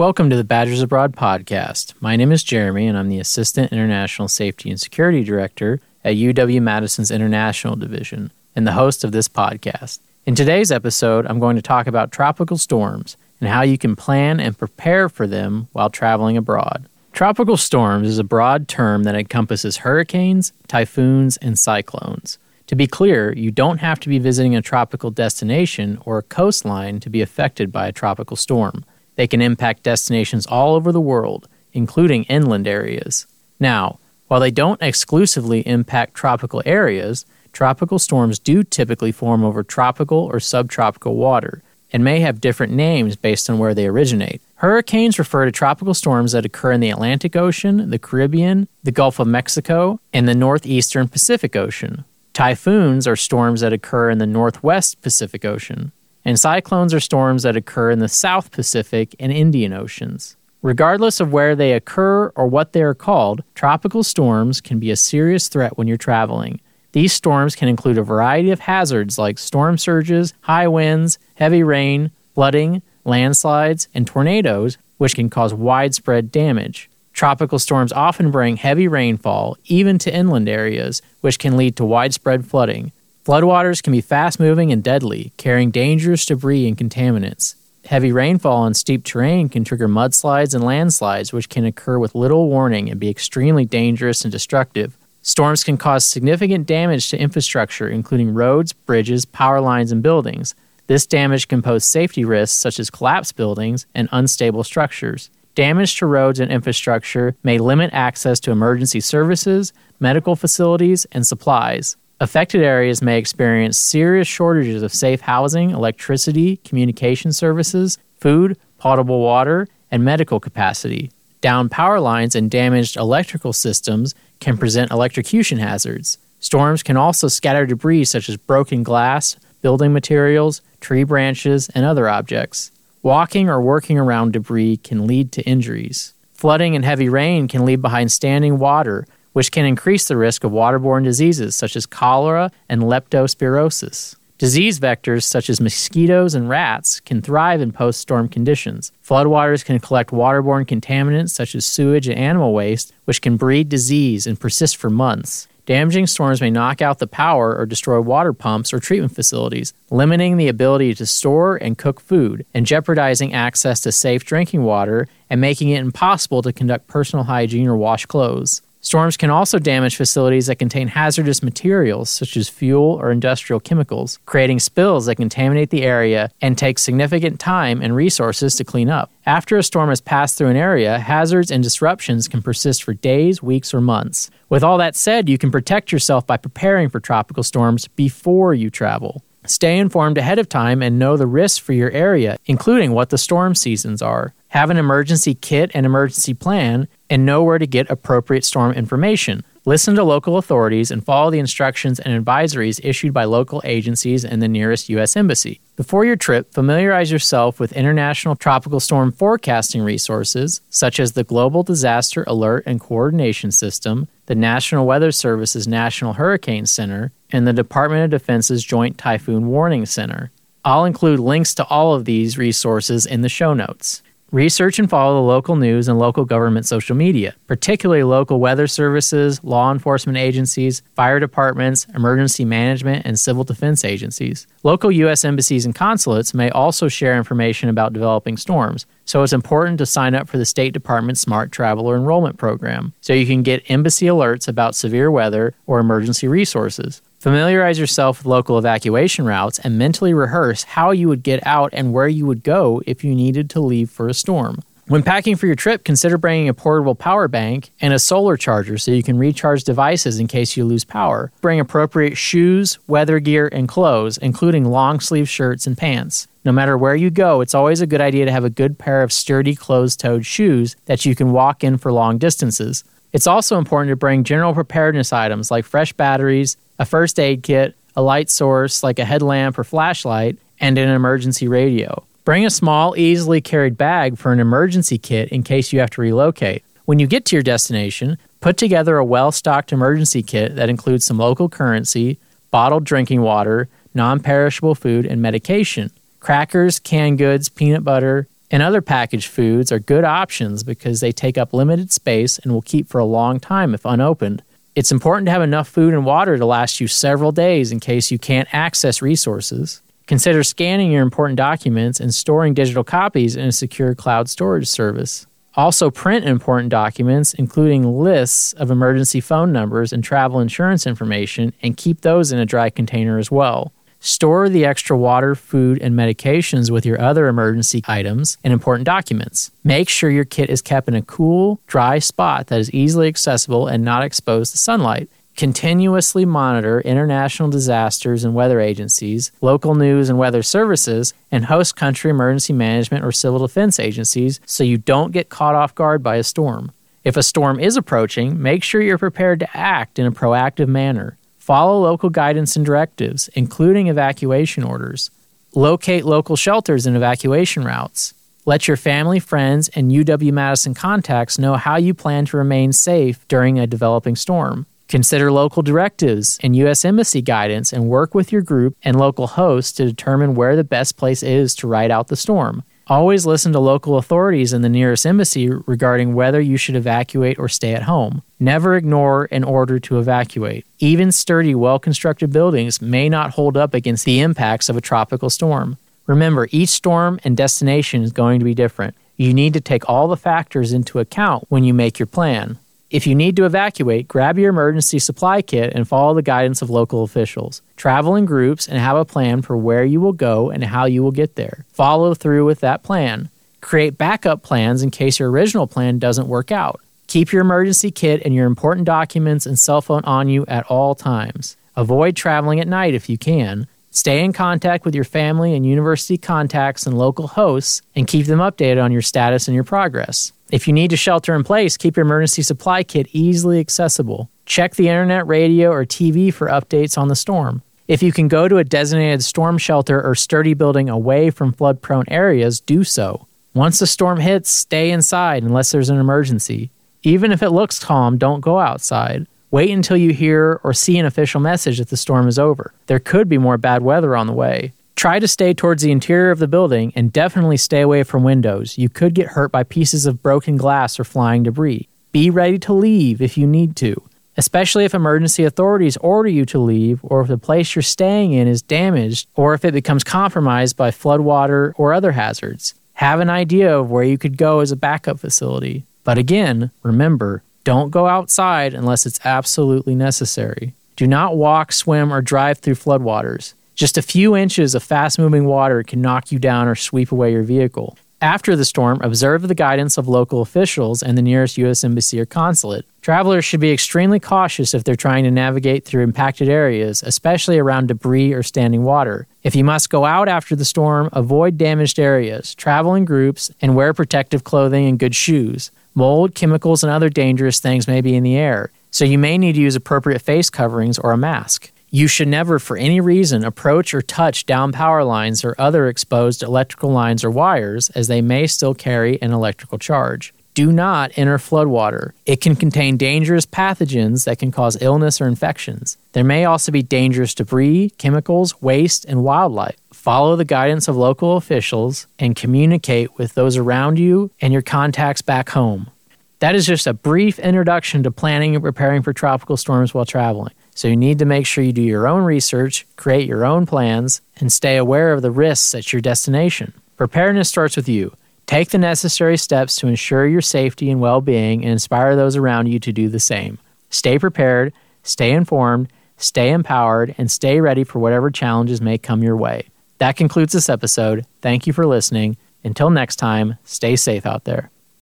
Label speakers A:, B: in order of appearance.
A: Welcome to the Badgers Abroad podcast. My name is Jeremy, and I'm the Assistant International Safety and Security Director at UW Madison's International Division and the host of this podcast. In today's episode, I'm going to talk about tropical storms and how you can plan and prepare for them while traveling abroad. Tropical storms is a broad term that encompasses hurricanes, typhoons, and cyclones. To be clear, you don't have to be visiting a tropical destination or a coastline to be affected by a tropical storm. They can impact destinations all over the world, including inland areas. Now, while they don't exclusively impact tropical areas, tropical storms do typically form over tropical or subtropical water and may have different names based on where they originate. Hurricanes refer to tropical storms that occur in the Atlantic Ocean, the Caribbean, the Gulf of Mexico, and the northeastern Pacific Ocean. Typhoons are storms that occur in the northwest Pacific Ocean and cyclones are storms that occur in the South Pacific and Indian Oceans. Regardless of where they occur or what they are called, tropical storms can be a serious threat when you're traveling. These storms can include a variety of hazards like storm surges, high winds, heavy rain, flooding, landslides, and tornadoes, which can cause widespread damage. Tropical storms often bring heavy rainfall, even to inland areas, which can lead to widespread flooding. Floodwaters can be fast moving and deadly, carrying dangerous debris and contaminants. Heavy rainfall on steep terrain can trigger mudslides and landslides, which can occur with little warning and be extremely dangerous and destructive. Storms can cause significant damage to infrastructure, including roads, bridges, power lines, and buildings. This damage can pose safety risks such as collapsed buildings and unstable structures. Damage to roads and infrastructure may limit access to emergency services, medical facilities, and supplies. Affected areas may experience serious shortages of safe housing, electricity, communication services, food, potable water, and medical capacity. Down power lines and damaged electrical systems can present electrocution hazards. Storms can also scatter debris such as broken glass, building materials, tree branches, and other objects. Walking or working around debris can lead to injuries. Flooding and heavy rain can leave behind standing water, which can increase the risk of waterborne diseases such as cholera and leptospirosis. Disease vectors such as mosquitoes and rats can thrive in post storm conditions. Floodwaters can collect waterborne contaminants such as sewage and animal waste, which can breed disease and persist for months. Damaging storms may knock out the power or destroy water pumps or treatment facilities, limiting the ability to store and cook food, and jeopardizing access to safe drinking water and making it impossible to conduct personal hygiene or wash clothes. Storms can also damage facilities that contain hazardous materials such as fuel or industrial chemicals, creating spills that contaminate the area and take significant time and resources to clean up. After a storm has passed through an area, hazards and disruptions can persist for days, weeks, or months. With all that said, you can protect yourself by preparing for tropical storms before you travel. Stay informed ahead of time and know the risks for your area, including what the storm seasons are. Have an emergency kit and emergency plan, and know where to get appropriate storm information. Listen to local authorities and follow the instructions and advisories issued by local agencies and the nearest U.S. Embassy. Before your trip, familiarize yourself with international tropical storm forecasting resources such as the Global Disaster Alert and Coordination System, the National Weather Service's National Hurricane Center, and the Department of Defense's Joint Typhoon Warning Center. I'll include links to all of these resources in the show notes. Research and follow the local news and local government social media, particularly local weather services, law enforcement agencies, fire departments, emergency management, and civil defense agencies. Local U.S. embassies and consulates may also share information about developing storms, so it's important to sign up for the State Department's Smart Traveler Enrollment Program so you can get embassy alerts about severe weather or emergency resources. Familiarize yourself with local evacuation routes and mentally rehearse how you would get out and where you would go if you needed to leave for a storm. When packing for your trip, consider bringing a portable power bank and a solar charger so you can recharge devices in case you lose power. Bring appropriate shoes, weather gear, and clothes, including long sleeve shirts and pants. No matter where you go, it's always a good idea to have a good pair of sturdy closed toed shoes that you can walk in for long distances. It's also important to bring general preparedness items like fresh batteries, a first aid kit, a light source like a headlamp or flashlight, and an emergency radio. Bring a small, easily carried bag for an emergency kit in case you have to relocate. When you get to your destination, put together a well stocked emergency kit that includes some local currency, bottled drinking water, non perishable food, and medication. Crackers, canned goods, peanut butter, And other packaged foods are good options because they take up limited space and will keep for a long time if unopened. It's important to have enough food and water to last you several days in case you can't access resources. Consider scanning your important documents and storing digital copies in a secure cloud storage service. Also, print important documents, including lists of emergency phone numbers and travel insurance information, and keep those in a dry container as well. Store the extra water, food, and medications with your other emergency items and important documents. Make sure your kit is kept in a cool, dry spot that is easily accessible and not exposed to sunlight. Continuously monitor international disasters and weather agencies, local news and weather services, and host country emergency management or civil defense agencies so you don't get caught off guard by a storm. If a storm is approaching, make sure you're prepared to act in a proactive manner. Follow local guidance and directives, including evacuation orders. Locate local shelters and evacuation routes. Let your family, friends, and UW Madison contacts know how you plan to remain safe during a developing storm. Consider local directives and U.S. Embassy guidance and work with your group and local hosts to determine where the best place is to ride out the storm. Always listen to local authorities in the nearest embassy regarding whether you should evacuate or stay at home. Never ignore an order to evacuate. Even sturdy, well constructed buildings may not hold up against the impacts of a tropical storm. Remember, each storm and destination is going to be different. You need to take all the factors into account when you make your plan. If you need to evacuate, grab your emergency supply kit and follow the guidance of local officials. Travel in groups and have a plan for where you will go and how you will get there. Follow through with that plan. Create backup plans in case your original plan doesn't work out. Keep your emergency kit and your important documents and cell phone on you at all times. Avoid traveling at night if you can. Stay in contact with your family and university contacts and local hosts and keep them updated on your status and your progress. If you need to shelter in place, keep your emergency supply kit easily accessible. Check the internet, radio, or TV for updates on the storm. If you can go to a designated storm shelter or sturdy building away from flood prone areas, do so. Once the storm hits, stay inside unless there's an emergency. Even if it looks calm, don't go outside. Wait until you hear or see an official message that the storm is over. There could be more bad weather on the way. Try to stay towards the interior of the building and definitely stay away from windows. You could get hurt by pieces of broken glass or flying debris. Be ready to leave if you need to, especially if emergency authorities order you to leave or if the place you're staying in is damaged or if it becomes compromised by floodwater or other hazards. Have an idea of where you could go as a backup facility. But again, remember, don't go outside unless it's absolutely necessary. Do not walk, swim, or drive through floodwaters. Just a few inches of fast moving water can knock you down or sweep away your vehicle. After the storm, observe the guidance of local officials and the nearest U.S. Embassy or consulate. Travelers should be extremely cautious if they're trying to navigate through impacted areas, especially around debris or standing water. If you must go out after the storm, avoid damaged areas, travel in groups, and wear protective clothing and good shoes. Mold, chemicals, and other dangerous things may be in the air, so you may need to use appropriate face coverings or a mask. You should never, for any reason, approach or touch down power lines or other exposed electrical lines or wires, as they may still carry an electrical charge. Do not enter floodwater. It can contain dangerous pathogens that can cause illness or infections. There may also be dangerous debris, chemicals, waste, and wildlife. Follow the guidance of local officials and communicate with those around you and your contacts back home. That is just a brief introduction to planning and preparing for tropical storms while traveling. So you need to make sure you do your own research, create your own plans, and stay aware of the risks at your destination. Preparedness starts with you. Take the necessary steps to ensure your safety and well being and inspire those around you to do the same. Stay prepared, stay informed, stay empowered, and stay ready for whatever challenges may come your way. That concludes this episode. Thank you for listening. Until next time, stay safe out there.